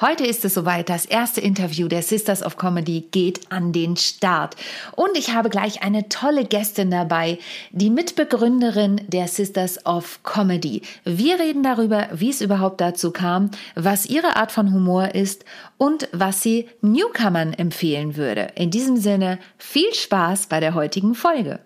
Heute ist es soweit. Das erste Interview der Sisters of Comedy geht an den Start. Und ich habe gleich eine tolle Gästin dabei, die Mitbegründerin der Sisters of Comedy. Wir reden darüber, wie es überhaupt dazu kam, was ihre Art von Humor ist und was sie Newcomern empfehlen würde. In diesem Sinne viel Spaß bei der heutigen Folge.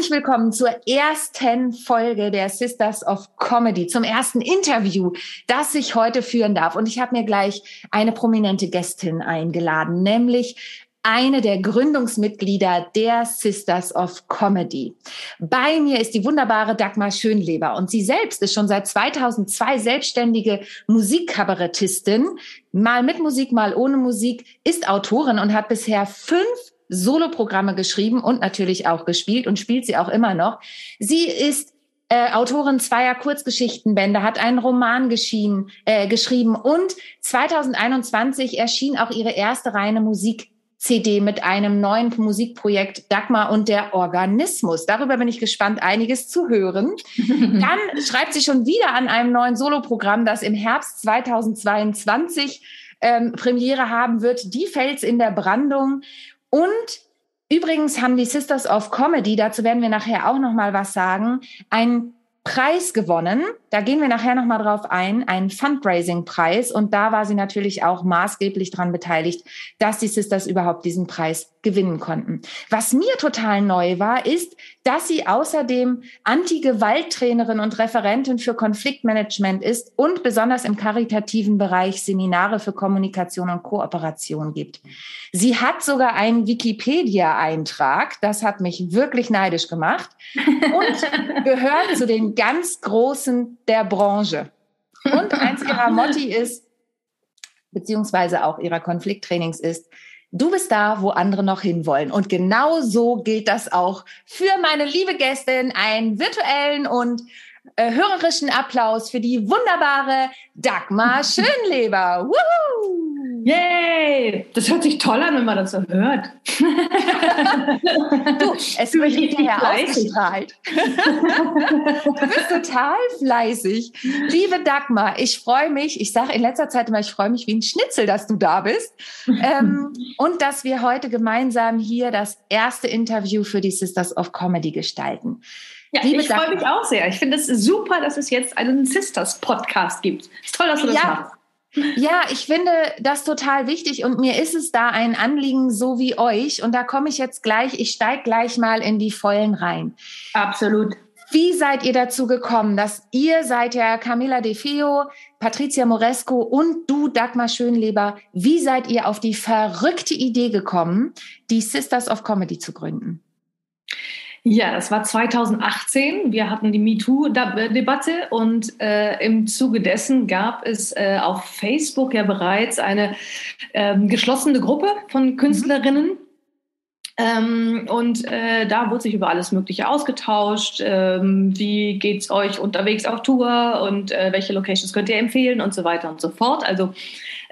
Herzlich willkommen zur ersten Folge der Sisters of Comedy, zum ersten Interview, das ich heute führen darf. Und ich habe mir gleich eine prominente Gästin eingeladen, nämlich eine der Gründungsmitglieder der Sisters of Comedy. Bei mir ist die wunderbare Dagmar Schönleber und sie selbst ist schon seit 2002 selbstständige Musikkabarettistin, mal mit Musik, mal ohne Musik, ist Autorin und hat bisher fünf Soloprogramme geschrieben und natürlich auch gespielt und spielt sie auch immer noch. Sie ist äh, Autorin zweier Kurzgeschichtenbände, hat einen Roman äh, geschrieben und 2021 erschien auch ihre erste reine Musik. CD mit einem neuen Musikprojekt Dagmar und der Organismus. Darüber bin ich gespannt, einiges zu hören. Dann schreibt sie schon wieder an einem neuen Soloprogramm, das im Herbst 2022 ähm, Premiere haben wird. Die Fels in der Brandung. Und übrigens haben die Sisters of Comedy, dazu werden wir nachher auch noch mal was sagen, ein Preis gewonnen. Da gehen wir nachher noch mal drauf ein, einen Fundraising-Preis. Und da war sie natürlich auch maßgeblich daran beteiligt, dass die Sisters überhaupt diesen Preis gewinnen konnten. Was mir total neu war, ist, dass sie außerdem Anti-Gewalt-Trainerin und Referentin für Konfliktmanagement ist und besonders im karitativen Bereich Seminare für Kommunikation und Kooperation gibt. Sie hat sogar einen Wikipedia-Eintrag, das hat mich wirklich neidisch gemacht und gehört zu den ganz Großen der Branche. Und eins ihrer Motti ist, beziehungsweise auch ihrer Konflikttrainings ist, Du bist da, wo andere noch hinwollen. Und genau so gilt das auch für meine liebe Gästin. Einen virtuellen und äh, hörerischen Applaus für die wunderbare Dagmar Schönleber. Woohoo! Yay! Das hört sich toll an, wenn man das so hört. du, es wird hinterher ausgestrahlt. du bist total fleißig. Liebe Dagmar, ich freue mich, ich sage in letzter Zeit immer, ich freue mich wie ein Schnitzel, dass du da bist. Ähm, und dass wir heute gemeinsam hier das erste Interview für die Sisters of Comedy gestalten. Ja, Liebe ich freue mich auch sehr. Ich finde es super, dass es jetzt einen Sisters-Podcast gibt. Ist toll, dass du das ja. machst. Ja, ich finde das total wichtig und mir ist es da ein Anliegen, so wie euch. Und da komme ich jetzt gleich, ich steige gleich mal in die Vollen rein. Absolut. Wie seid ihr dazu gekommen, dass ihr seid ja Camilla De Feo, Patricia Moresco und du, Dagmar Schönleber, wie seid ihr auf die verrückte Idee gekommen, die Sisters of Comedy zu gründen? Ja, das war 2018. Wir hatten die MeToo-Debatte und äh, im Zuge dessen gab es äh, auf Facebook ja bereits eine äh, geschlossene Gruppe von Künstlerinnen. Mhm. Ähm, und äh, da wurde sich über alles Mögliche ausgetauscht. Ähm, wie geht's euch unterwegs auf Tour und äh, welche Locations könnt ihr empfehlen und so weiter und so fort. Also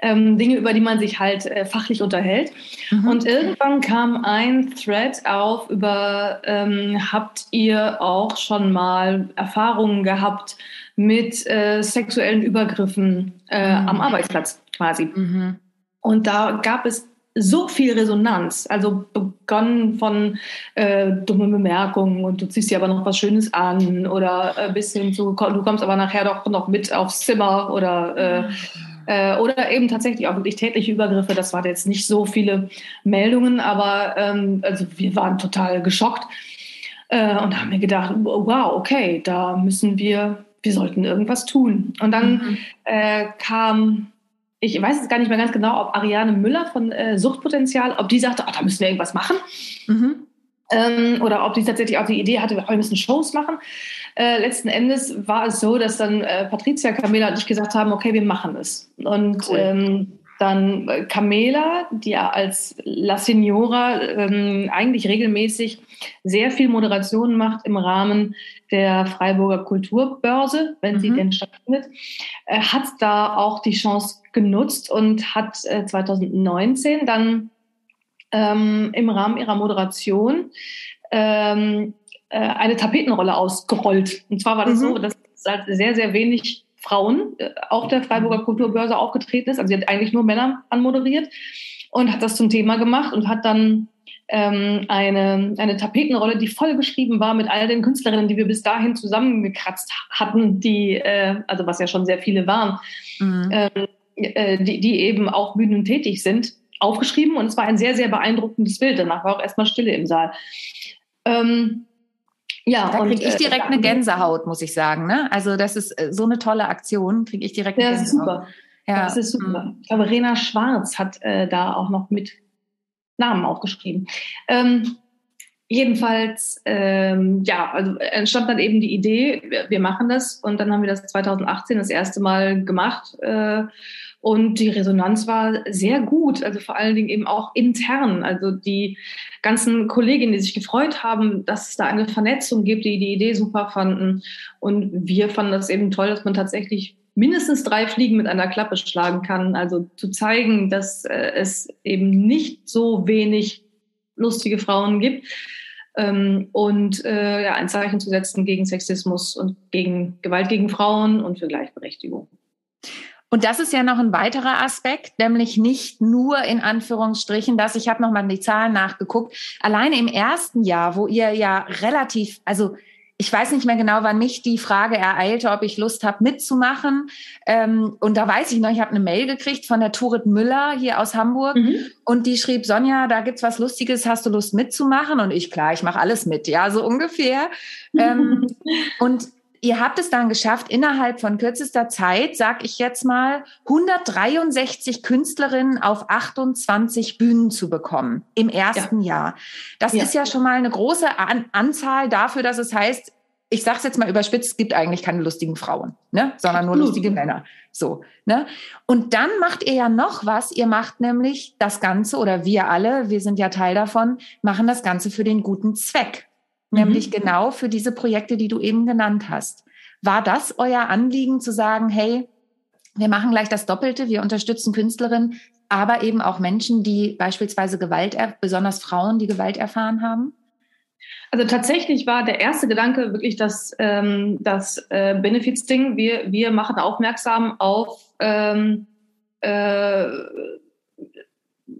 ähm, Dinge, über die man sich halt äh, fachlich unterhält. Mhm. Und irgendwann kam ein Thread auf über, ähm, habt ihr auch schon mal Erfahrungen gehabt mit äh, sexuellen Übergriffen äh, mhm. am Arbeitsplatz quasi? Mhm. Und da gab es so viel Resonanz. Also begonnen von äh, dummen Bemerkungen und du ziehst dir aber noch was Schönes an oder äh, bis hin zu, du kommst aber nachher doch noch mit aufs Zimmer oder äh, mhm. Äh, oder eben tatsächlich auch wirklich tätliche Übergriffe. Das waren jetzt nicht so viele Meldungen, aber ähm, also wir waren total geschockt äh, und haben mir gedacht, wow, okay, da müssen wir, wir sollten irgendwas tun. Und dann mhm. äh, kam ich weiß jetzt gar nicht mehr ganz genau, ob Ariane Müller von äh, Suchtpotenzial, ob die sagte, oh, da müssen wir irgendwas machen. Mhm. Ähm, oder ob die tatsächlich auch die Idee hatte, wir müssen Shows machen. Äh, letzten Endes war es so, dass dann äh, Patricia, Camela und ich gesagt haben, okay, wir machen es. Und cool. ähm, dann äh, Camela, die ja als La Signora ähm, eigentlich regelmäßig sehr viel Moderation macht im Rahmen der Freiburger Kulturbörse, wenn mhm. sie denn stattfindet, äh, hat da auch die Chance genutzt und hat äh, 2019 dann ähm, im Rahmen ihrer Moderation ähm, äh, eine Tapetenrolle ausgerollt. Und zwar war das mhm. so, dass halt sehr, sehr wenig Frauen äh, auf der Freiburger Kulturbörse aufgetreten ist. Also sie hat eigentlich nur Männer anmoderiert und hat das zum Thema gemacht und hat dann ähm, eine, eine Tapetenrolle, die voll beschrieben war mit all den Künstlerinnen, die wir bis dahin zusammengekratzt hatten, die, äh, also was ja schon sehr viele waren, mhm. ähm, äh, die, die eben auch bühnentätig sind, aufgeschrieben. Und es war ein sehr, sehr beeindruckendes Bild. Danach war auch erstmal Stille im Saal. Ähm, ja, da kriege ich äh, direkt äh, eine Gänsehaut, muss ich sagen. Ne? Also das ist äh, so eine tolle Aktion, kriege ich direkt eine ja, Gänsehaut. Super. Ja. Das ist super. Mhm. Ich glaube, Rena Schwarz hat äh, da auch noch mit Namen aufgeschrieben. Ähm, jedenfalls, ähm, ja, also entstand dann eben die Idee, wir, wir, machen das und dann haben wir das 2018 das erste Mal gemacht. Äh, und die Resonanz war sehr gut, also vor allen Dingen eben auch intern. Also die ganzen Kolleginnen, die sich gefreut haben, dass es da eine Vernetzung gibt, die die Idee super fanden. Und wir fanden das eben toll, dass man tatsächlich mindestens drei Fliegen mit einer Klappe schlagen kann. Also zu zeigen, dass äh, es eben nicht so wenig lustige Frauen gibt. Ähm, und äh, ja, ein Zeichen zu setzen gegen Sexismus und gegen Gewalt gegen Frauen und für Gleichberechtigung. Und das ist ja noch ein weiterer Aspekt, nämlich nicht nur in Anführungsstrichen, dass ich habe noch mal die Zahlen nachgeguckt. Alleine im ersten Jahr, wo ihr ja relativ, also ich weiß nicht mehr genau, wann mich die Frage ereilte, ob ich Lust habe mitzumachen. Ähm, und da weiß ich noch, ich habe eine Mail gekriegt von der Turit Müller hier aus Hamburg mhm. und die schrieb, Sonja, da gibt's was Lustiges, hast du Lust mitzumachen? Und ich, klar, ich mache alles mit, ja, so ungefähr. ähm, und ihr habt es dann geschafft, innerhalb von kürzester Zeit, sag ich jetzt mal, 163 Künstlerinnen auf 28 Bühnen zu bekommen im ersten ja. Jahr. Das ja. ist ja schon mal eine große An Anzahl dafür, dass es heißt, ich sag's jetzt mal überspitzt, es gibt eigentlich keine lustigen Frauen, ne, sondern nur lustige Männer. So, ne? Und dann macht ihr ja noch was. Ihr macht nämlich das Ganze oder wir alle, wir sind ja Teil davon, machen das Ganze für den guten Zweck nämlich mhm. genau für diese Projekte, die du eben genannt hast. War das euer Anliegen zu sagen, hey, wir machen gleich das Doppelte, wir unterstützen Künstlerinnen, aber eben auch Menschen, die beispielsweise Gewalt, besonders Frauen, die Gewalt erfahren haben? Also tatsächlich war der erste Gedanke wirklich das, ähm, das äh, Benefits-Ding. Wir, wir machen aufmerksam auf ähm, äh,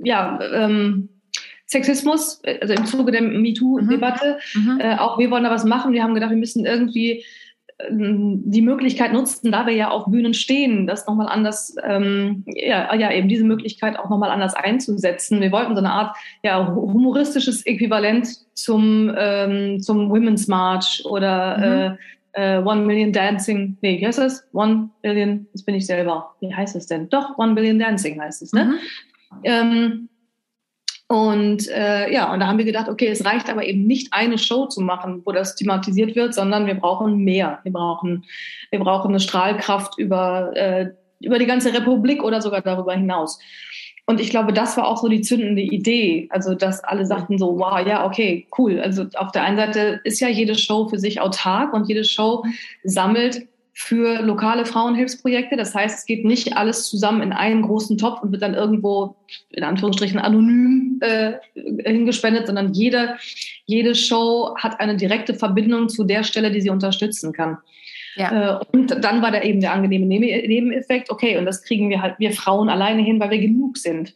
ja, ähm, Sexismus, äh, also im Zuge der MeToo-Debatte. Mhm. mhm. Äh, auch wir wollen da was machen. Wir haben gedacht, wir müssen irgendwie ähm, die Möglichkeit nutzen, da wir ja auf Bühnen stehen, das nochmal anders, ähm, ja, ja, eben diese Möglichkeit auch nochmal anders einzusetzen. Wir wollten so eine Art ja, humoristisches Äquivalent zum, ähm, zum Women's March oder mhm. äh, äh, One Million Dancing, nee, wie heißt das? One Billion, das bin ich selber. Wie heißt es denn? Doch, One Billion Dancing heißt es, ne? Mhm. Ähm, und äh, ja, und da haben wir gedacht, okay, es reicht aber eben nicht eine Show zu machen, wo das thematisiert wird, sondern wir brauchen mehr. Wir brauchen, wir brauchen eine Strahlkraft über, äh, über die ganze Republik oder sogar darüber hinaus. Und ich glaube, das war auch so die zündende Idee. Also, dass alle sagten so, wow, ja, okay, cool. Also auf der einen Seite ist ja jede Show für sich autark und jede Show sammelt für lokale Frauenhilfsprojekte. Das heißt, es geht nicht alles zusammen in einen großen Topf und wird dann irgendwo in Anführungsstrichen anonym äh, hingespendet, sondern jede, jede Show hat eine direkte Verbindung zu der Stelle, die sie unterstützen kann. Ja. Äh, und dann war da eben der angenehme Nebeneffekt, okay, und das kriegen wir halt, wir Frauen alleine hin, weil wir genug sind.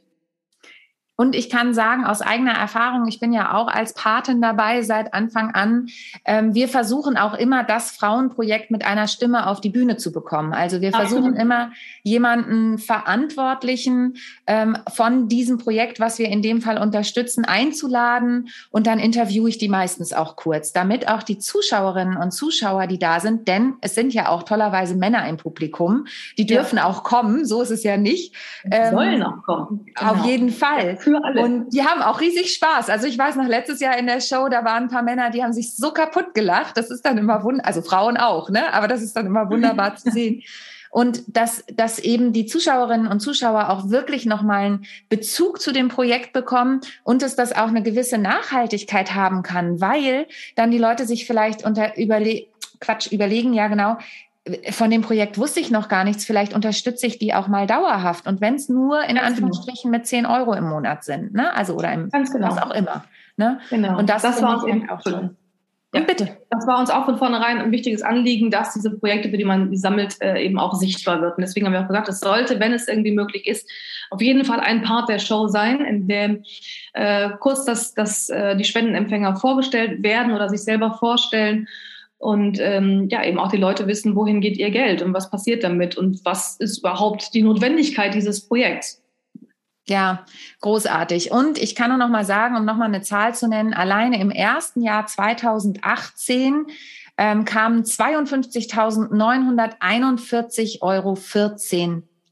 Und ich kann sagen, aus eigener Erfahrung, ich bin ja auch als Patin dabei seit Anfang an, ähm, wir versuchen auch immer, das Frauenprojekt mit einer Stimme auf die Bühne zu bekommen. Also wir versuchen immer, jemanden Verantwortlichen ähm, von diesem Projekt, was wir in dem Fall unterstützen, einzuladen. Und dann interviewe ich die meistens auch kurz, damit auch die Zuschauerinnen und Zuschauer, die da sind, denn es sind ja auch tollerweise Männer im Publikum, die dürfen ja. auch kommen, so ist es ja nicht. Ähm, sollen auch kommen. Genau. Auf jeden Fall für alle. Und die haben auch riesig Spaß. Also ich weiß noch, letztes Jahr in der Show, da waren ein paar Männer, die haben sich so kaputt gelacht. Das ist dann immer wunderbar, also Frauen auch, ne? Aber das ist dann immer wunderbar zu sehen. Und dass, dass eben die Zuschauerinnen und Zuschauer auch wirklich nochmal einen Bezug zu dem Projekt bekommen und dass das auch eine gewisse Nachhaltigkeit haben kann, weil dann die Leute sich vielleicht unter überle Quatsch überlegen, ja genau, von dem Projekt wusste ich noch gar nichts. Vielleicht unterstütze ich die auch mal dauerhaft. Und wenn es nur in Ganz genau. Anführungsstrichen genau. mit 10 Euro im Monat sind, ne? Also oder im Ganz genau. was auch immer. Ne? Genau. Und das, das war uns eben auch schön. Ja, bitte. Das war uns auch von vornherein ein wichtiges Anliegen, dass diese Projekte, für die man die sammelt, äh, eben auch sichtbar wird. Und deswegen haben wir auch gesagt, es sollte, wenn es irgendwie möglich ist, auf jeden Fall ein Part der Show sein, in dem äh, kurz das, das, äh, die Spendenempfänger vorgestellt werden oder sich selber vorstellen und ähm, ja eben auch die Leute wissen, wohin geht ihr Geld und was passiert damit und was ist überhaupt die Notwendigkeit dieses Projekts. Ja, großartig. Und ich kann nur noch mal sagen, um noch mal eine Zahl zu nennen, alleine im ersten Jahr 2018 ähm, kamen 52.941,14 Euro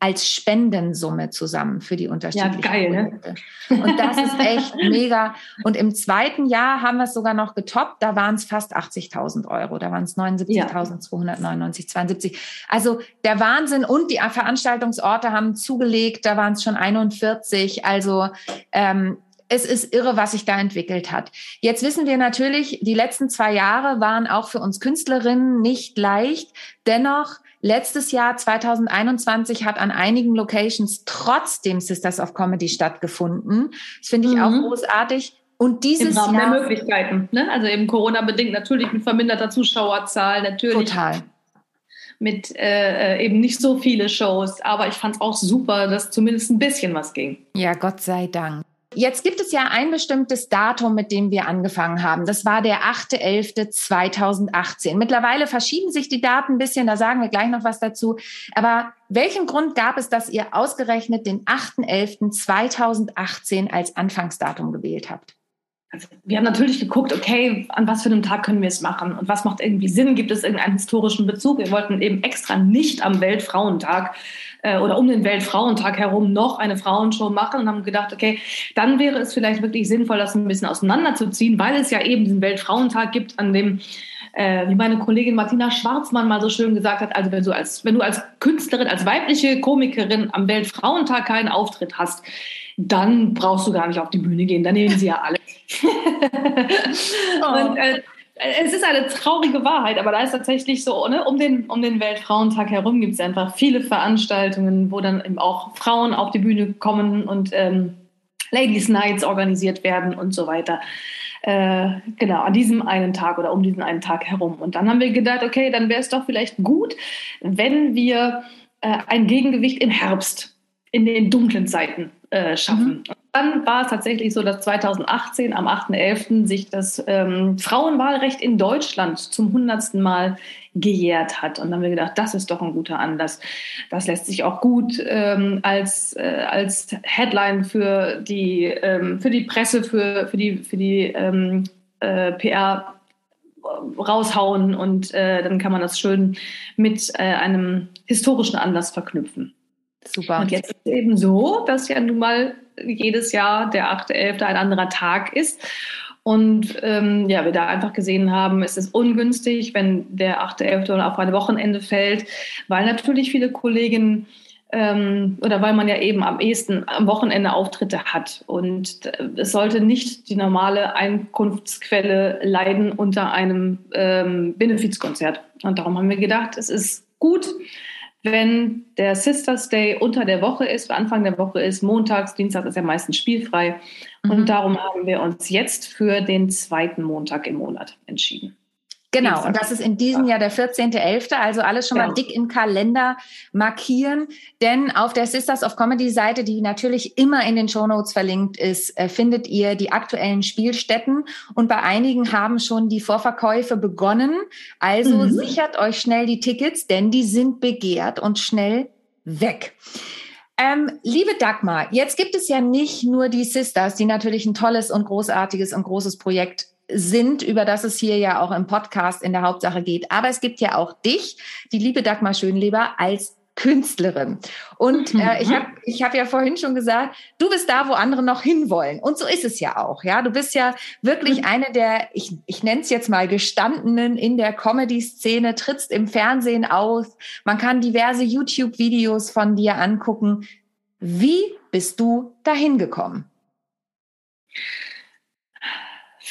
als Spendensumme zusammen für die unterschiedlichen ja, geil, ne? Projekte. Ne? Und das ist echt mega. Und im zweiten Jahr haben wir es sogar noch getoppt. Da waren es fast 80.000 Euro. Da waren es 79.299, 72. Also der Wahnsinn. Und die Veranstaltungsorte haben zugelegt. Da waren es schon 41. Also ähm, es ist irre, was sich da entwickelt hat. Jetzt wissen wir natürlich, die letzten zwei Jahre waren auch für uns Künstlerinnen nicht leicht. Dennoch Letztes Jahr 2021 hat an einigen Locations trotzdem Sisters of Comedy stattgefunden. Das finde ich mhm. auch großartig. Und dieses Im Rahmen Jahr, der Möglichkeiten, ne? also eben Corona-bedingt natürlich mit verminderter Zuschauerzahl, natürlich. Total mit äh, äh eben nicht so viele Shows, aber ich fand es auch super, dass zumindest ein bisschen was ging. Ja, Gott sei Dank. Jetzt gibt es ja ein bestimmtes Datum, mit dem wir angefangen haben. Das war der 8.11.2018. Mittlerweile verschieben sich die Daten ein bisschen, da sagen wir gleich noch was dazu. Aber welchen Grund gab es, dass ihr ausgerechnet den 8.11.2018 als Anfangsdatum gewählt habt? Also wir haben natürlich geguckt, okay, an was für einem Tag können wir es machen und was macht irgendwie Sinn? Gibt es irgendeinen historischen Bezug? Wir wollten eben extra nicht am Weltfrauentag äh, oder um den Weltfrauentag herum noch eine Frauenshow machen und haben gedacht, okay, dann wäre es vielleicht wirklich sinnvoll, das ein bisschen auseinanderzuziehen, weil es ja eben diesen Weltfrauentag gibt, an dem äh, wie meine Kollegin Martina Schwarzmann mal so schön gesagt hat, also wenn du als, wenn du als Künstlerin, als weibliche Komikerin am Weltfrauentag keinen Auftritt hast, dann brauchst du gar nicht auf die Bühne gehen, dann nehmen sie ja alle. oh. Und, äh, es ist eine traurige Wahrheit, aber da ist tatsächlich so, ne, um, den, um den Weltfrauentag herum gibt es einfach viele Veranstaltungen, wo dann eben auch Frauen auf die Bühne kommen und ähm, Ladies Nights organisiert werden und so weiter. Äh, genau, an diesem einen Tag oder um diesen einen Tag herum. Und dann haben wir gedacht, okay, dann wäre es doch vielleicht gut, wenn wir äh, ein Gegengewicht im Herbst in den dunklen Zeiten äh, schaffen. Mhm. Dann war es tatsächlich so, dass 2018 am 8.11. sich das ähm, Frauenwahlrecht in Deutschland zum hundertsten Mal gejährt hat. Und dann haben wir gedacht, das ist doch ein guter Anlass. Das lässt sich auch gut ähm, als, äh, als Headline für die, ähm, für die Presse, für, für die, für die ähm, äh, PR raushauen und äh, dann kann man das schön mit äh, einem historischen Anlass verknüpfen. Super. Und jetzt ist es eben so, dass ja nun mal jedes Jahr der 8.11. ein anderer Tag ist. Und ähm, ja, wir da einfach gesehen haben, es ist ungünstig, wenn der 8.11. auf ein Wochenende fällt, weil natürlich viele Kolleginnen ähm, oder weil man ja eben am ehesten am Wochenende Auftritte hat. Und äh, es sollte nicht die normale Einkunftsquelle leiden unter einem ähm, Benefizkonzert. Und darum haben wir gedacht, es ist gut, wenn der Sisters Day unter der Woche ist, Anfang der Woche ist, montags, dienstags ist ja meistens spielfrei. Mhm. Und darum haben wir uns jetzt für den zweiten Montag im Monat entschieden. Genau, und das ist in diesem Jahr der 14.11., also alles schon mal dick im Kalender markieren, denn auf der Sisters of Comedy Seite, die natürlich immer in den Show Notes verlinkt ist, äh, findet ihr die aktuellen Spielstätten und bei einigen haben schon die Vorverkäufe begonnen. Also mhm. sichert euch schnell die Tickets, denn die sind begehrt und schnell weg. Ähm, liebe Dagmar, jetzt gibt es ja nicht nur die Sisters, die natürlich ein tolles und großartiges und großes Projekt sind, über das es hier ja auch im Podcast in der Hauptsache geht. Aber es gibt ja auch dich, die liebe Dagmar Schönleber, als Künstlerin. Und äh, ich habe ich hab ja vorhin schon gesagt, du bist da, wo andere noch hinwollen. Und so ist es ja auch. Ja, du bist ja wirklich mhm. eine der, ich, ich nenne es jetzt mal gestandenen in der Comedy-Szene, trittst im Fernsehen aus. Man kann diverse YouTube-Videos von dir angucken. Wie bist du dahin gekommen?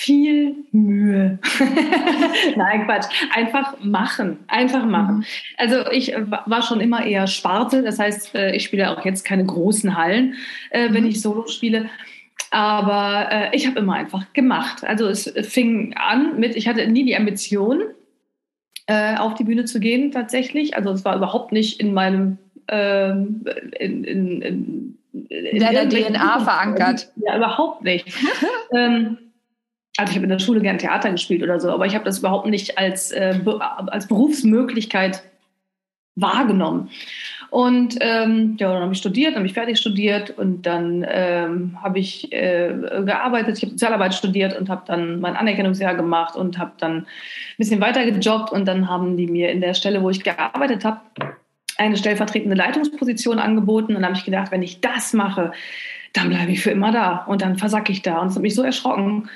Viel Mühe. Nein, Quatsch. Einfach machen. Einfach machen. Mhm. Also ich war schon immer eher Sparte. Das heißt, äh, ich spiele auch jetzt keine großen Hallen, äh, wenn mhm. ich Solo spiele. Aber äh, ich habe immer einfach gemacht. Also es fing an mit, ich hatte nie die Ambition, auf die Bühne zu gehen tatsächlich. Also es war überhaupt nicht in meinem ähm, in, in, in, in deiner DNA verankert. Ja, überhaupt nicht. ähm, also ich habe in der Schule gern Theater gespielt oder so, aber ich habe das überhaupt nicht als, äh, als Berufsmöglichkeit wahrgenommen. Und ähm, ja, dann habe ich studiert, dann habe ich fertig studiert und dann ähm, habe ich äh, gearbeitet. Ich habe Sozialarbeit studiert und habe dann mein Anerkennungsjahr gemacht und habe dann ein bisschen weiter gejobbt und dann haben die mir in der Stelle, wo ich gearbeitet habe, eine stellvertretende Leitungsposition angeboten. Und habe ich gedacht, wenn ich das mache, dann bleibe ich für immer da und dann versacke ich da. Und es hat mich so erschrocken,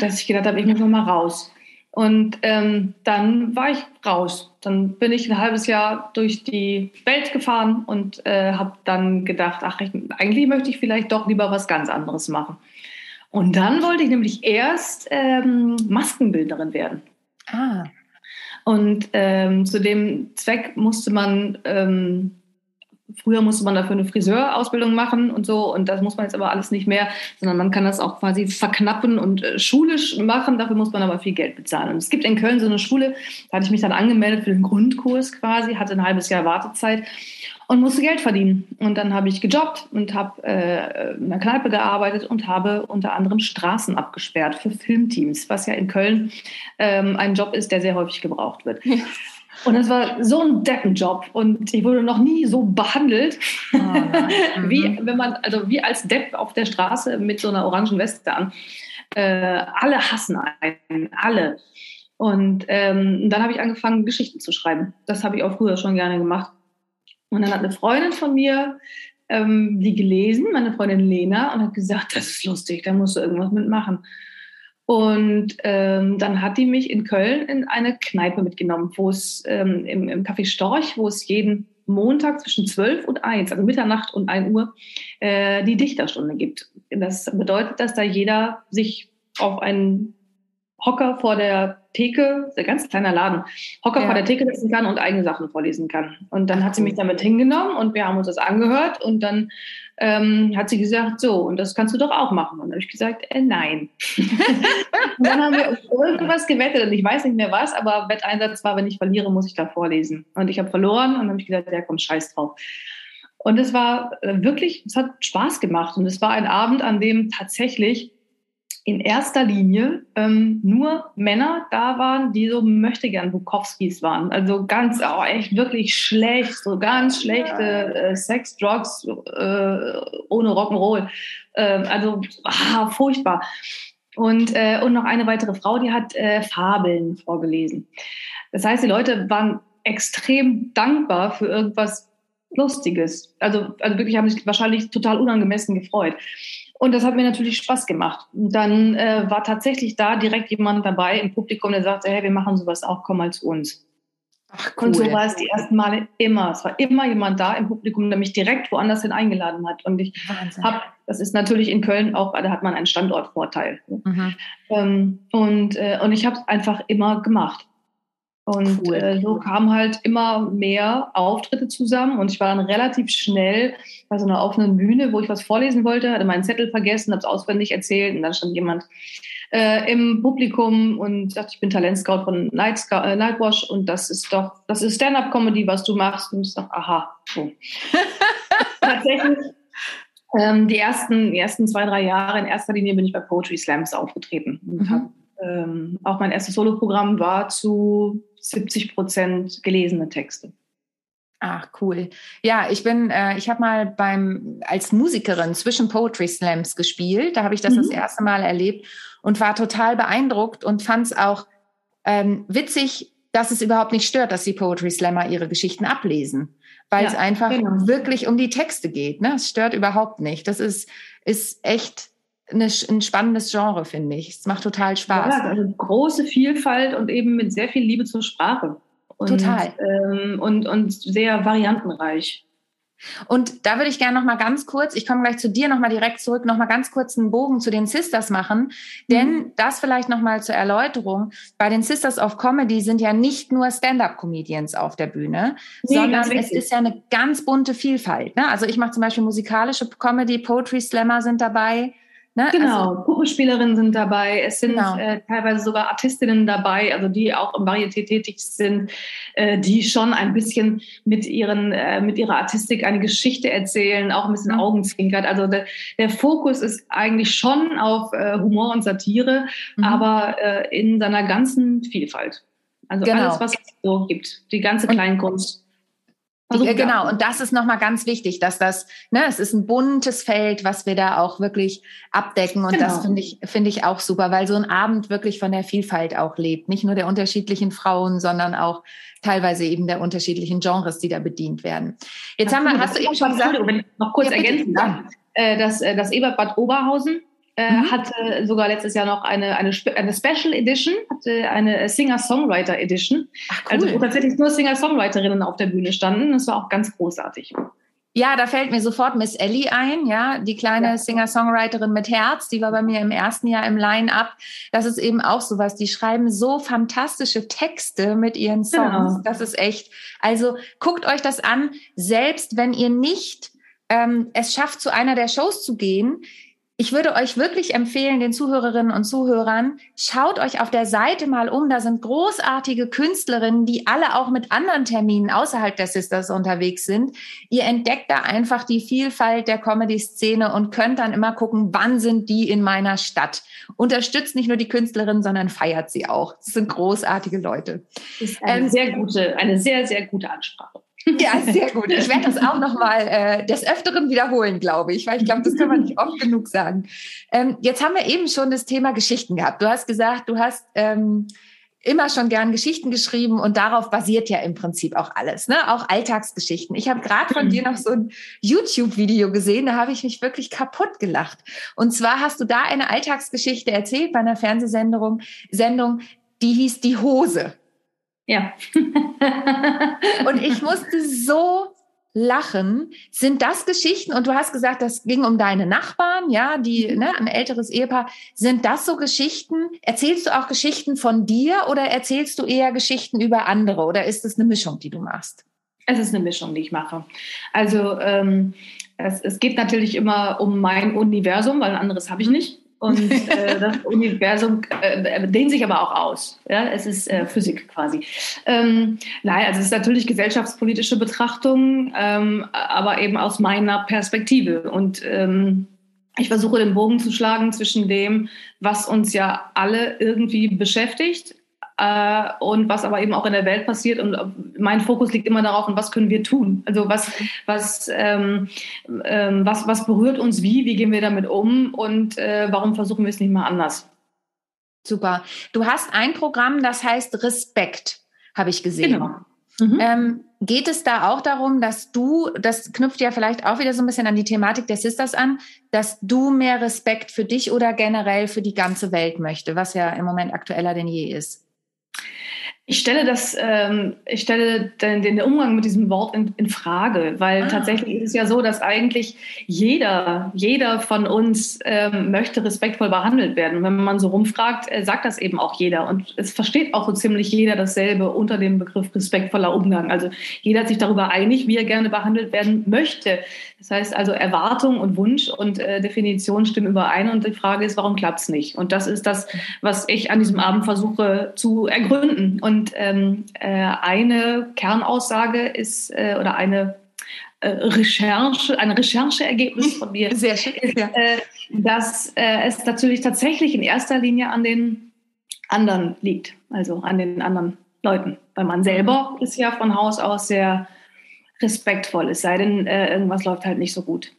dass ich gedacht habe, ich muss noch mal raus. Und ähm, dann war ich raus. Dann bin ich ein halbes Jahr durch die Welt gefahren und äh, habe dann gedacht, ach, ich, eigentlich möchte ich vielleicht doch lieber was ganz anderes machen. Und dann wollte ich nämlich erst ähm, Maskenbildnerin werden. Ah. Und ähm, zu dem Zweck musste man ähm, Früher musste man dafür eine Friseurausbildung machen und so und das muss man jetzt aber alles nicht mehr, sondern man kann das auch quasi verknappen und äh, schulisch machen. Dafür muss man aber viel Geld bezahlen. Und es gibt in Köln so eine Schule, da hatte ich mich dann angemeldet für den Grundkurs quasi, hatte ein halbes Jahr Wartezeit und musste Geld verdienen. Und dann habe ich gejobbt und habe äh, in einer Kneipe gearbeitet und habe unter anderem Straßen abgesperrt für Filmteams, was ja in Köln ähm, ein Job ist, der sehr häufig gebraucht wird. Und das war so ein Deppenjob und ich wurde noch nie so behandelt, oh mhm. wie wenn man, also wie als Depp auf der Straße mit so einer orangen Weste an. Äh, alle hassen einen, alle. Und ähm, dann habe ich angefangen, Geschichten zu schreiben. Das habe ich auch früher schon gerne gemacht. Und dann hat eine Freundin von mir ähm, die gelesen, meine Freundin Lena, und hat gesagt, das ist lustig, da musst du irgendwas mitmachen. Und ähm, dann hat die mich in Köln in eine Kneipe mitgenommen, wo es ähm, im, im Café Storch, wo es jeden Montag zwischen 12 und 1, also Mitternacht und 1 Uhr, äh, die Dichterstunde gibt. Das bedeutet, dass da jeder sich auf einen Hocker vor der Theke, ein ganz kleiner Laden, Hocker ja. vor der Theke setzen kann und eigene Sachen vorlesen kann. Und dann hat sie mich damit hingenommen und wir haben uns das angehört und dann ähm, hat sie gesagt, so, und das kannst du doch auch machen. Und dann habe ich gesagt, äh, nein. und dann haben wir irgendwas gewettet und ich weiß nicht mehr was, aber Wetteinsatz war, wenn ich verliere, muss ich da vorlesen. Und ich habe verloren und dann habe ich gesagt, ja komm, scheiß drauf. Und es war äh, wirklich, es hat Spaß gemacht und es war ein Abend, an dem tatsächlich in erster Linie ähm, nur Männer da waren, die so möchte gern Bukowskis waren. Also ganz, oh, echt wirklich schlecht, so ganz schlechte äh, Sex, Drugs äh, ohne Rock'n'Roll. Äh, also ah, furchtbar. Und, äh, und noch eine weitere Frau, die hat äh, Fabeln vorgelesen. Das heißt, die Leute waren extrem dankbar für irgendwas Lustiges. Also, also wirklich haben sich wahrscheinlich total unangemessen gefreut. Und das hat mir natürlich Spaß gemacht. Und dann äh, war tatsächlich da direkt jemand dabei im Publikum, der sagte, hey, wir machen sowas auch, komm mal zu uns. Ach, cool. Und so war es die ersten Male immer. Es war immer jemand da im Publikum, der mich direkt woanders hin eingeladen hat. Und ich habe, das ist natürlich in Köln auch, da hat man einen Standortvorteil. Mhm. Ähm, und, äh, und ich habe es einfach immer gemacht. Und cool. äh, so kamen halt immer mehr Auftritte zusammen und ich war dann relativ schnell bei so einer offenen Bühne, wo ich was vorlesen wollte, hatte meinen Zettel vergessen, habe es auswendig erzählt und dann stand jemand äh, im Publikum und sagte, ich bin Talentscout von Night äh, Nightwash und das ist doch, das ist Stand-up-Comedy, was du machst. Und ich dachte, aha, so. Tatsächlich ähm, die ersten, die ersten zwei, drei Jahre in erster Linie bin ich bei Poetry Slams aufgetreten und mhm. habe ähm, auch mein erstes Soloprogramm war zu 70 Prozent gelesene Texte. Ach, cool. Ja, ich bin, äh, ich habe mal beim, als Musikerin zwischen Poetry Slams gespielt. Da habe ich das mhm. das erste Mal erlebt und war total beeindruckt und fand es auch ähm, witzig, dass es überhaupt nicht stört, dass die Poetry Slammer ihre Geschichten ablesen. Weil ja, es einfach genau. wirklich um die Texte geht. Ne? Es stört überhaupt nicht. Das ist, ist echt eine, ein spannendes Genre, finde ich. Es macht total Spaß. Ja, also große Vielfalt und eben mit sehr viel Liebe zur Sprache. Und, total. Ähm, und, und sehr variantenreich. Und da würde ich gerne noch mal ganz kurz, ich komme gleich zu dir noch mal direkt zurück, noch mal ganz kurz einen Bogen zu den Sisters machen, denn mhm. das vielleicht noch mal zur Erläuterung. Bei den Sisters of Comedy sind ja nicht nur Stand-up-Comedians auf der Bühne, nee, sondern es ist ja eine ganz bunte Vielfalt. Ne? Also ich mache zum Beispiel musikalische Comedy, Poetry Slammer sind dabei. Ne? Genau, also, Puppenspielerinnen sind dabei, es sind genau. äh, teilweise sogar Artistinnen dabei, also die auch im Varieté tätig sind, äh, die schon ein bisschen mit ihren äh, mit ihrer Artistik eine Geschichte erzählen, auch ein bisschen mhm. Augenzwinkert. Also der, der Fokus ist eigentlich schon auf äh, Humor und Satire, mhm. aber äh, in seiner ganzen Vielfalt. Also genau. alles, was es so gibt, die ganze Kleinkunst. Also, genau, und das ist nochmal ganz wichtig, dass das, ne, es ist ein buntes Feld, was wir da auch wirklich abdecken. Und genau. das finde ich, finde ich auch super, weil so ein Abend wirklich von der Vielfalt auch lebt. Nicht nur der unterschiedlichen Frauen, sondern auch teilweise eben der unterschiedlichen Genres, die da bedient werden. Jetzt Ach, haben wir, hast du eben schon gesagt. Wenn ich noch kurz ja, ergänzen darf, äh, dass äh, das Ebertbad Bad Oberhausen äh, mhm. hatte sogar letztes Jahr noch eine, eine, eine Special Edition, hatte eine Singer-Songwriter Edition. Ach, cool. Also wo tatsächlich nur Singer-Songwriterinnen auf der Bühne standen. Das war auch ganz großartig. Ja, da fällt mir sofort Miss Ellie ein, ja, die kleine ja. Singer-Songwriterin mit Herz, die war bei mir im ersten Jahr im Line-Up. Das ist eben auch sowas. Die schreiben so fantastische Texte mit ihren Songs. Genau. Das ist echt. Also guckt euch das an, selbst wenn ihr nicht ähm, es schafft, zu einer der Shows zu gehen ich würde euch wirklich empfehlen, den Zuhörerinnen und Zuhörern, schaut euch auf der Seite mal um. Da sind großartige Künstlerinnen, die alle auch mit anderen Terminen außerhalb der Sisters unterwegs sind. Ihr entdeckt da einfach die Vielfalt der Comedy-Szene und könnt dann immer gucken, wann sind die in meiner Stadt. Unterstützt nicht nur die Künstlerinnen, sondern feiert sie auch. Das sind großartige Leute. Das ist eine ähm, sehr gute, eine sehr, sehr gute Ansprache. Ja, sehr gut. Ich werde das auch noch mal äh, des Öfteren wiederholen, glaube ich, weil ich glaube, das kann man nicht oft genug sagen. Ähm, jetzt haben wir eben schon das Thema Geschichten gehabt. Du hast gesagt, du hast ähm, immer schon gern Geschichten geschrieben und darauf basiert ja im Prinzip auch alles, ne? Auch Alltagsgeschichten. Ich habe gerade von dir noch so ein YouTube-Video gesehen, da habe ich mich wirklich kaputt gelacht. Und zwar hast du da eine Alltagsgeschichte erzählt bei einer Fernsehsendung, Sendung, die hieß Die Hose. Ja. und ich musste so lachen. Sind das Geschichten? Und du hast gesagt, das ging um deine Nachbarn, ja, die, mhm. ne, ein älteres Ehepaar. Sind das so Geschichten? Erzählst du auch Geschichten von dir oder erzählst du eher Geschichten über andere? Oder ist es eine Mischung, die du machst? Es ist eine Mischung, die ich mache. Also ähm, es, es geht natürlich immer um mein Universum, weil ein anderes habe ich nicht. Und äh, das Universum äh, dehnt sich aber auch aus. Ja? Es ist äh, Physik quasi. Ähm, nein, also es ist natürlich gesellschaftspolitische Betrachtung, ähm, aber eben aus meiner Perspektive. Und ähm, ich versuche den Bogen zu schlagen zwischen dem, was uns ja alle irgendwie beschäftigt, äh, und was aber eben auch in der Welt passiert. Und mein Fokus liegt immer darauf, und was können wir tun? Also was, was, ähm, ähm, was, was berührt uns wie, wie gehen wir damit um und äh, warum versuchen wir es nicht mal anders? Super. Du hast ein Programm, das heißt Respekt, habe ich gesehen. Genau. Mhm. Ähm, geht es da auch darum, dass du, das knüpft ja vielleicht auch wieder so ein bisschen an die Thematik der Sisters an, dass du mehr Respekt für dich oder generell für die ganze Welt möchte, was ja im Moment aktueller denn je ist? Ich stelle das, ähm, ich stelle den, den Umgang mit diesem Wort in, in Frage, weil ah. tatsächlich ist es ja so, dass eigentlich jeder, jeder von uns ähm, möchte respektvoll behandelt werden. Und wenn man so rumfragt, äh, sagt das eben auch jeder. Und es versteht auch so ziemlich jeder dasselbe unter dem Begriff respektvoller Umgang. Also jeder hat sich darüber einig, wie er gerne behandelt werden möchte. Das heißt also Erwartung und Wunsch und äh, Definition stimmen überein und die Frage ist, warum klappt es nicht? Und das ist das, was ich an diesem Abend versuche zu ergründen. Und ähm, äh, eine Kernaussage ist äh, oder eine äh, Recherche, ein Rechercheergebnis von mir Sehr schön, ist, ja. Äh, dass äh, es natürlich tatsächlich in erster Linie an den anderen liegt, also an den anderen Leuten. Weil man selber ist ja von Haus aus sehr respektvoll, es sei denn, äh, irgendwas läuft halt nicht so gut.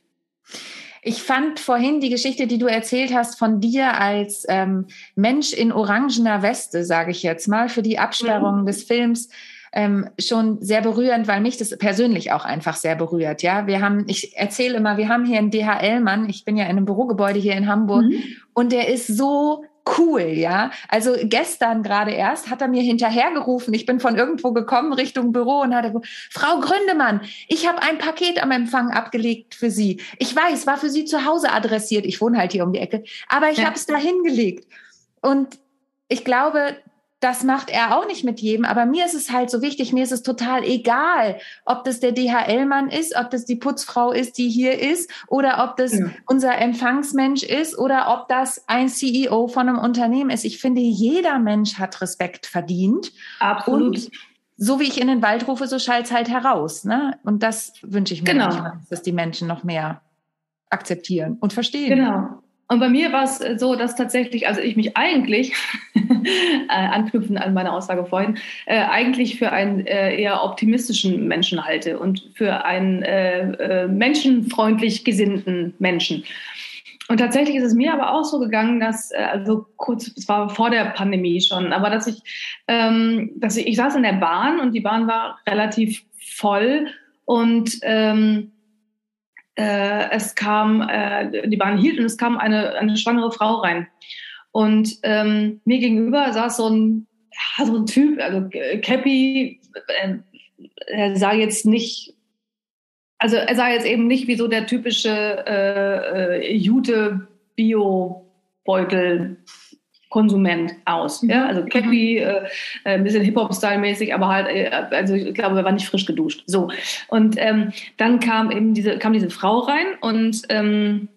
Ich fand vorhin die Geschichte, die du erzählt hast von dir als ähm, Mensch in orangener Weste, sage ich jetzt mal, für die Absperrung mhm. des Films ähm, schon sehr berührend, weil mich das persönlich auch einfach sehr berührt. Ja, wir haben, ich erzähle immer, wir haben hier einen DHL-Mann. Ich bin ja in einem Bürogebäude hier in Hamburg mhm. und der ist so cool, ja. Also gestern gerade erst hat er mir hinterhergerufen. Ich bin von irgendwo gekommen Richtung Büro und hatte Frau Gründemann, ich habe ein Paket am Empfang abgelegt für Sie. Ich weiß, war für Sie zu Hause adressiert. Ich wohne halt hier um die Ecke, aber ich ja. habe es da hingelegt. Und ich glaube, das macht er auch nicht mit jedem, aber mir ist es halt so wichtig, mir ist es total egal, ob das der DHL-Mann ist, ob das die Putzfrau ist, die hier ist, oder ob das ja. unser Empfangsmensch ist, oder ob das ein CEO von einem Unternehmen ist. Ich finde, jeder Mensch hat Respekt verdient. Absolut. Und so wie ich in den Wald rufe, so schallt es halt heraus. Ne? Und das wünsche ich mir, genau. dass die Menschen noch mehr akzeptieren und verstehen. Genau. Und bei mir war es äh, so, dass tatsächlich, also ich mich eigentlich, äh, anknüpfen an meine Aussage vorhin, äh, eigentlich für einen äh, eher optimistischen Menschen halte und für einen äh, äh, menschenfreundlich gesinnten Menschen. Und tatsächlich ist es mir aber auch so gegangen, dass, also kurz, es war vor der Pandemie schon, aber dass ich, ähm, dass ich, ich saß in der Bahn und die Bahn war relativ voll und ähm, äh, es kam, äh, die Bahn hielt und es kam eine, eine schwangere Frau rein. Und ähm, mir gegenüber saß so ein, ja, so ein Typ, also Cappy, äh, er sah jetzt nicht, also er sah jetzt eben nicht wie so der typische äh, äh, Jute-Bio-Beutel Konsument aus. Ja? Mhm. Also Cappy, mhm. äh, ein bisschen Hip-Hop-Style-mäßig, aber halt, äh, also ich glaube, er war nicht frisch geduscht. So. Und ähm, dann kam eben diese, kam diese Frau rein und ähm,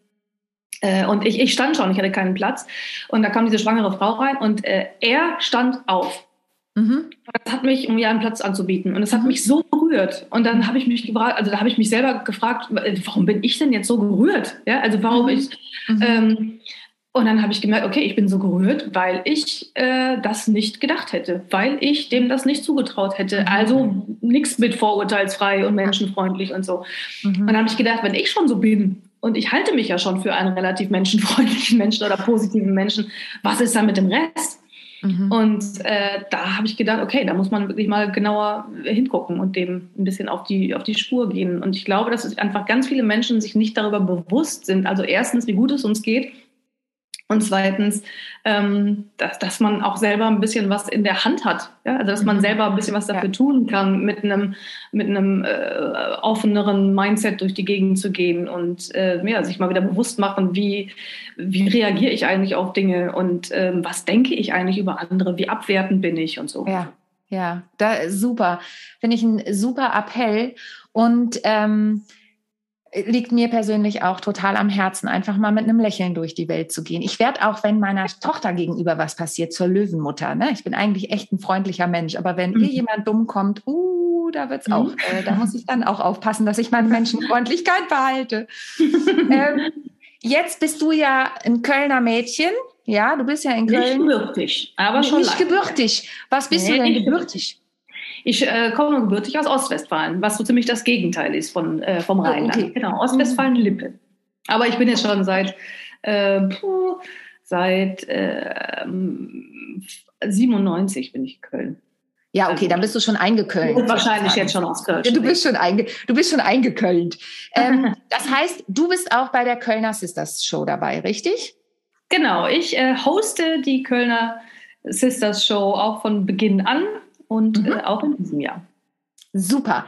äh, und ich, ich stand schon, ich hatte keinen Platz. Und da kam diese schwangere Frau rein und äh, er stand auf. Mhm. Das hat mich, um ihr einen Platz anzubieten. Und es hat mhm. mich so berührt. Und dann habe ich mich gefragt, also da habe ich mich selber gefragt, warum bin ich denn jetzt so gerührt? Ja, also warum mhm. ich, ähm, und dann habe ich gemerkt, okay, ich bin so gerührt, weil ich äh, das nicht gedacht hätte, weil ich dem das nicht zugetraut hätte. Mhm. Also nichts mit vorurteilsfrei und menschenfreundlich und so. Mhm. Und dann habe ich gedacht, wenn ich schon so bin und ich halte mich ja schon für einen relativ menschenfreundlichen Menschen oder positiven Menschen, was ist dann mit dem Rest? Mhm. Und äh, da habe ich gedacht, okay, da muss man wirklich mal genauer hingucken und dem ein bisschen auf die, auf die Spur gehen. Und ich glaube, dass einfach ganz viele Menschen sich nicht darüber bewusst sind. Also erstens, wie gut es uns geht und zweitens, ähm, dass, dass man auch selber ein bisschen was in der Hand hat. Ja? Also dass man mhm. selber ein bisschen was dafür ja. tun kann, mit einem, mit einem äh, offeneren Mindset durch die Gegend zu gehen und äh, ja, sich mal wieder bewusst machen, wie, wie reagiere ich eigentlich auf Dinge und ähm, was denke ich eigentlich über andere, wie abwertend bin ich und so. Ja, ja, da super. Finde ich ein super Appell. Und ähm, liegt mir persönlich auch total am Herzen, einfach mal mit einem Lächeln durch die Welt zu gehen. Ich werde auch, wenn meiner Tochter gegenüber was passiert, zur Löwenmutter. Ne? Ich bin eigentlich echt ein freundlicher Mensch, aber wenn mhm. ihr jemand dumm kommt, uh, da wird's mhm. auch, äh, da muss ich dann auch aufpassen, dass ich meine Menschenfreundlichkeit behalte. ähm, jetzt bist du ja ein Kölner Mädchen. Ja, du bist ja in Köln. Nicht gebürtig, aber schon Nicht gebürtig. Was bist nee, du denn gebürtig? Ich äh, komme gebürtig aus Ostwestfalen, was so ziemlich das Gegenteil ist von, äh, vom oh, Rheinland. Okay. Genau, Ostwestfalen-Lippe. Aber ich bin jetzt schon seit, äh, puh, seit äh, 97 bin ich in Köln. Ja, okay, dann bist du schon eingekölnt. Wahrscheinlich jetzt schon aus Köln. Du bist schon, einge du bist schon eingekölnt. ähm, das heißt, du bist auch bei der Kölner Sisters Show dabei, richtig? Genau, ich äh, hoste die Kölner Sisters Show auch von Beginn an und mhm. äh, auch in diesem Jahr. Super.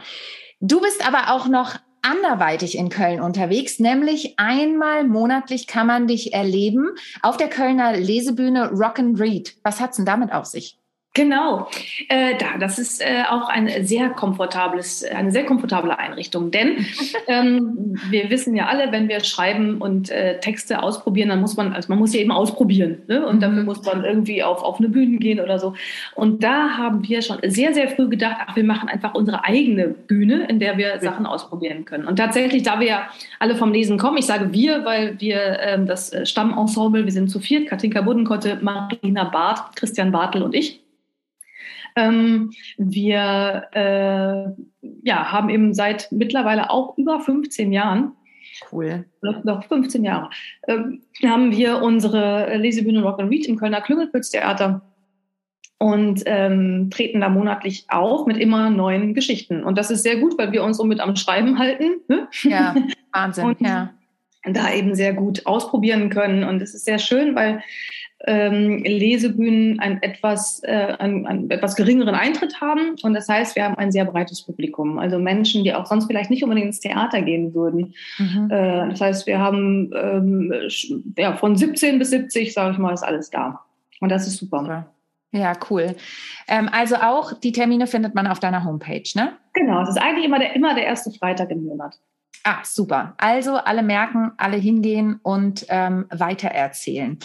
Du bist aber auch noch anderweitig in Köln unterwegs, nämlich einmal monatlich kann man dich erleben auf der Kölner Lesebühne Rock and Read. Was hat's denn damit auf sich? Genau, äh, da, das ist äh, auch ein sehr komfortables, eine sehr komfortable Einrichtung, denn ähm, wir wissen ja alle, wenn wir schreiben und äh, Texte ausprobieren, dann muss man, also man muss ja eben ausprobieren, ne? und dafür mhm. muss man irgendwie auf, auf eine Bühne gehen oder so. Und da haben wir schon sehr, sehr früh gedacht, ach, wir machen einfach unsere eigene Bühne, in der wir Sachen ausprobieren können. Und tatsächlich, da wir ja alle vom Lesen kommen, ich sage wir, weil wir ähm, das Stammensemble, wir sind zu viert, Katinka Buddenkotte, Marina Barth, Christian Bartel und ich, ähm, wir äh, ja, haben eben seit mittlerweile auch über 15 Jahren Cool. Noch 15 Jahre. Ähm, haben wir unsere Lesebühne Rock and Read im Kölner Klüngelpütz-Theater und ähm, treten da monatlich auf mit immer neuen Geschichten. Und das ist sehr gut, weil wir uns so mit am Schreiben halten. Ne? Ja, Wahnsinn, und ja. Da eben sehr gut ausprobieren können. Und es ist sehr schön, weil ähm, Lesebühnen einen etwas, äh, einen, einen etwas geringeren Eintritt haben. Und das heißt, wir haben ein sehr breites Publikum. Also Menschen, die auch sonst vielleicht nicht unbedingt ins Theater gehen würden. Mhm. Äh, das heißt, wir haben ähm, ja, von 17 bis 70, sage ich mal, ist alles da. Und das ist super. Ja, cool. Ähm, also auch die Termine findet man auf deiner Homepage, ne? Genau, es ist eigentlich immer der, immer der erste Freitag im Monat. Ah, super. Also alle merken, alle hingehen und ähm, weitererzählen.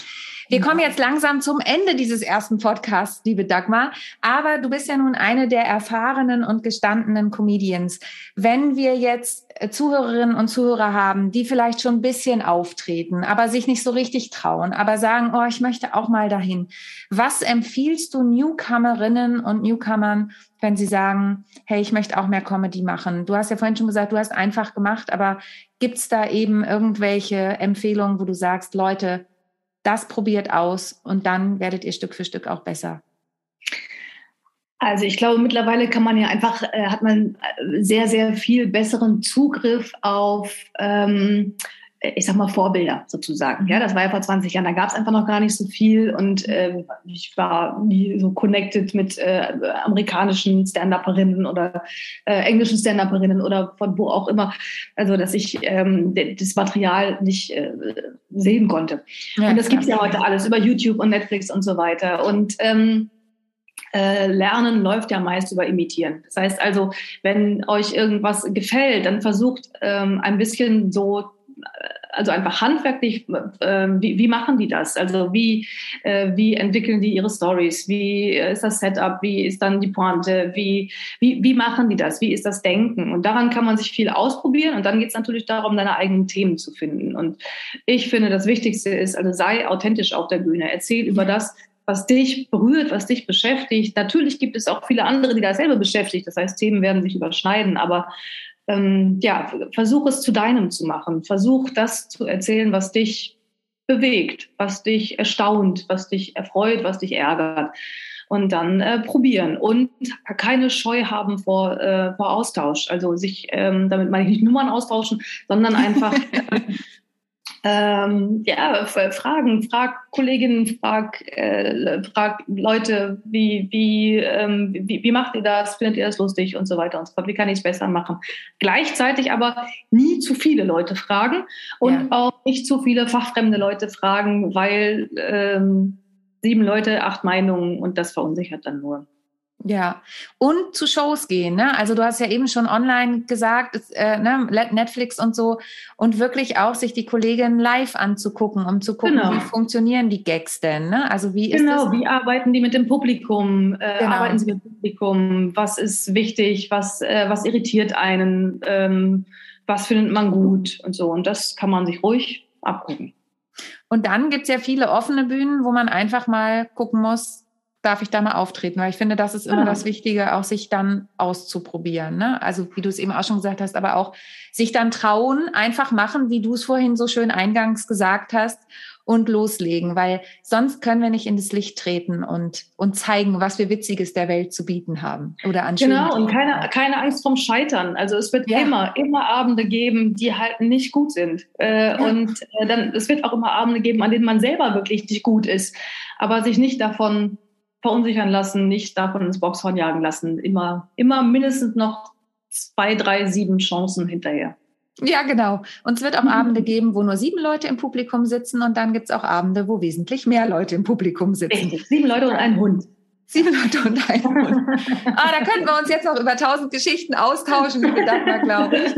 Wir kommen jetzt langsam zum Ende dieses ersten Podcasts, liebe Dagmar. Aber du bist ja nun eine der erfahrenen und gestandenen Comedians. Wenn wir jetzt äh, Zuhörerinnen und Zuhörer haben, die vielleicht schon ein bisschen auftreten, aber sich nicht so richtig trauen, aber sagen, oh, ich möchte auch mal dahin. Was empfiehlst du Newcomerinnen und Newcomern, wenn sie sagen, hey, ich möchte auch mehr Comedy machen? Du hast ja vorhin schon gesagt, du hast einfach gemacht, aber gibt's da eben irgendwelche Empfehlungen, wo du sagst, Leute, das probiert aus und dann werdet ihr Stück für Stück auch besser? Also ich glaube, mittlerweile kann man ja einfach, äh, hat man sehr, sehr viel besseren Zugriff auf ähm, ich sag mal, Vorbilder sozusagen. Ja, das war ja vor 20 Jahren, da gab es einfach noch gar nicht so viel und äh, ich war nie so connected mit äh, amerikanischen Stand-Upperinnen oder äh, englischen Stand-Upperinnen oder von wo auch immer, also dass ich ähm, das Material nicht äh, sehen konnte. Ja, und das gibt es ja heute alles über YouTube und Netflix und so weiter. Und ähm, äh, Lernen läuft ja meist über Imitieren. Das heißt also, wenn euch irgendwas gefällt, dann versucht ähm, ein bisschen so also einfach handwerklich, äh, wie, wie machen die das? Also wie, äh, wie entwickeln die ihre Stories? Wie ist das Setup? Wie ist dann die Pointe? Wie, wie, wie machen die das? Wie ist das Denken? Und daran kann man sich viel ausprobieren. Und dann geht es natürlich darum, deine eigenen Themen zu finden. Und ich finde, das Wichtigste ist, also sei authentisch auf der Bühne. Erzähl über das, was dich berührt, was dich beschäftigt. Natürlich gibt es auch viele andere, die dasselbe beschäftigt. Das heißt, Themen werden sich überschneiden. Aber ähm, ja, versuch es zu deinem zu machen. Versuch das zu erzählen, was dich bewegt, was dich erstaunt, was dich erfreut, was dich ärgert. Und dann äh, probieren und keine Scheu haben vor, äh, vor Austausch. Also sich, ähm, damit meine ich nicht Nummern austauschen, sondern einfach ähm, ja, Fragen, frag Kolleginnen, frag, äh, frag Leute, wie, wie, ähm, wie, wie macht ihr das, findet ihr das lustig und so weiter und so fort, wie kann ich es besser machen. Gleichzeitig aber nie zu viele Leute fragen und ja. auch nicht zu viele fachfremde Leute fragen, weil ähm, sieben Leute, acht Meinungen und das verunsichert dann nur. Ja, und zu Shows gehen. Ne? Also du hast ja eben schon online gesagt, äh, ne? Netflix und so, und wirklich auch sich die Kolleginnen live anzugucken, um zu gucken, genau. wie funktionieren die Gags denn. Ne? Also wie ist genau, das? wie arbeiten die mit dem Publikum? Äh, genau. Arbeiten sie mit dem Publikum? Was ist wichtig? Was, äh, was irritiert einen? Ähm, was findet man gut und so? Und das kann man sich ruhig abgucken. Und dann gibt es ja viele offene Bühnen, wo man einfach mal gucken muss, darf ich da mal auftreten? Weil ich finde, das ist immer genau. das Wichtige, auch sich dann auszuprobieren. Ne? Also wie du es eben auch schon gesagt hast, aber auch sich dann trauen, einfach machen, wie du es vorhin so schön eingangs gesagt hast und loslegen, weil sonst können wir nicht in das Licht treten und, und zeigen, was wir Witziges der Welt zu bieten haben oder an Genau, und keine, keine Angst vom Scheitern. Also es wird ja. immer, immer Abende geben, die halt nicht gut sind. Äh, ja. Und äh, dann, es wird auch immer Abende geben, an denen man selber wirklich nicht gut ist, aber sich nicht davon verunsichern lassen, nicht davon ins Boxhorn jagen lassen. Immer, immer mindestens noch zwei, drei, sieben Chancen hinterher. Ja, genau. Und es wird auch mhm. Abende geben, wo nur sieben Leute im Publikum sitzen und dann gibt es auch Abende, wo wesentlich mehr Leute im Publikum sitzen. Richtig. Sieben Leute und ein Hund. Leute und ein Hund. Ah, da könnten wir uns jetzt noch über tausend Geschichten austauschen, liebe Dagmar, glaube ich.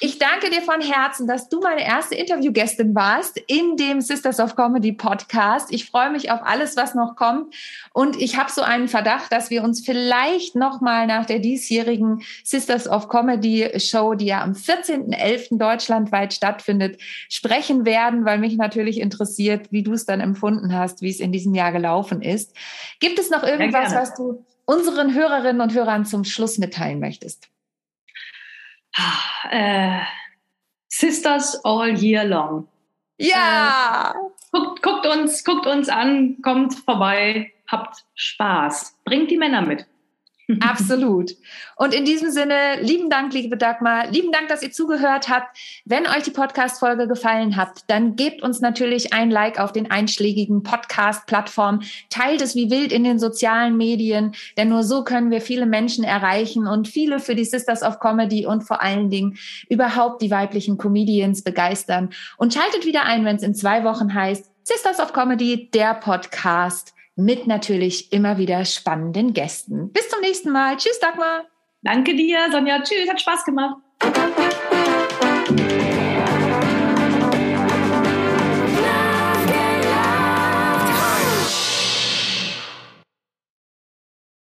Ich danke dir von Herzen, dass du meine erste Interviewgästin warst in dem Sisters of Comedy Podcast. Ich freue mich auf alles, was noch kommt. Und ich habe so einen Verdacht, dass wir uns vielleicht nochmal nach der diesjährigen Sisters of Comedy Show, die ja am 14.11. deutschlandweit stattfindet, sprechen werden, weil mich natürlich interessiert, wie du es dann empfunden hast, wie es in diesem Jahr gelaufen ist. Gibt es noch irgendwas, irgendwas, was du unseren Hörerinnen und Hörern zum Schluss mitteilen möchtest? Äh, Sisters all year long. Ja! Äh, guckt, guckt, uns, guckt uns an, kommt vorbei, habt Spaß. Bringt die Männer mit. Absolut. Und in diesem Sinne, lieben Dank, liebe Dagmar, lieben Dank, dass ihr zugehört habt. Wenn euch die Podcast-Folge gefallen hat, dann gebt uns natürlich ein Like auf den einschlägigen Podcast-Plattformen. Teilt es wie wild in den sozialen Medien, denn nur so können wir viele Menschen erreichen und viele für die Sisters of Comedy und vor allen Dingen überhaupt die weiblichen Comedians begeistern. Und schaltet wieder ein, wenn es in zwei Wochen heißt Sisters of Comedy, der Podcast mit natürlich immer wieder spannenden Gästen. Bis zum nächsten Mal. Tschüss, Dagmar. Danke dir, Sonja. Tschüss, hat Spaß gemacht.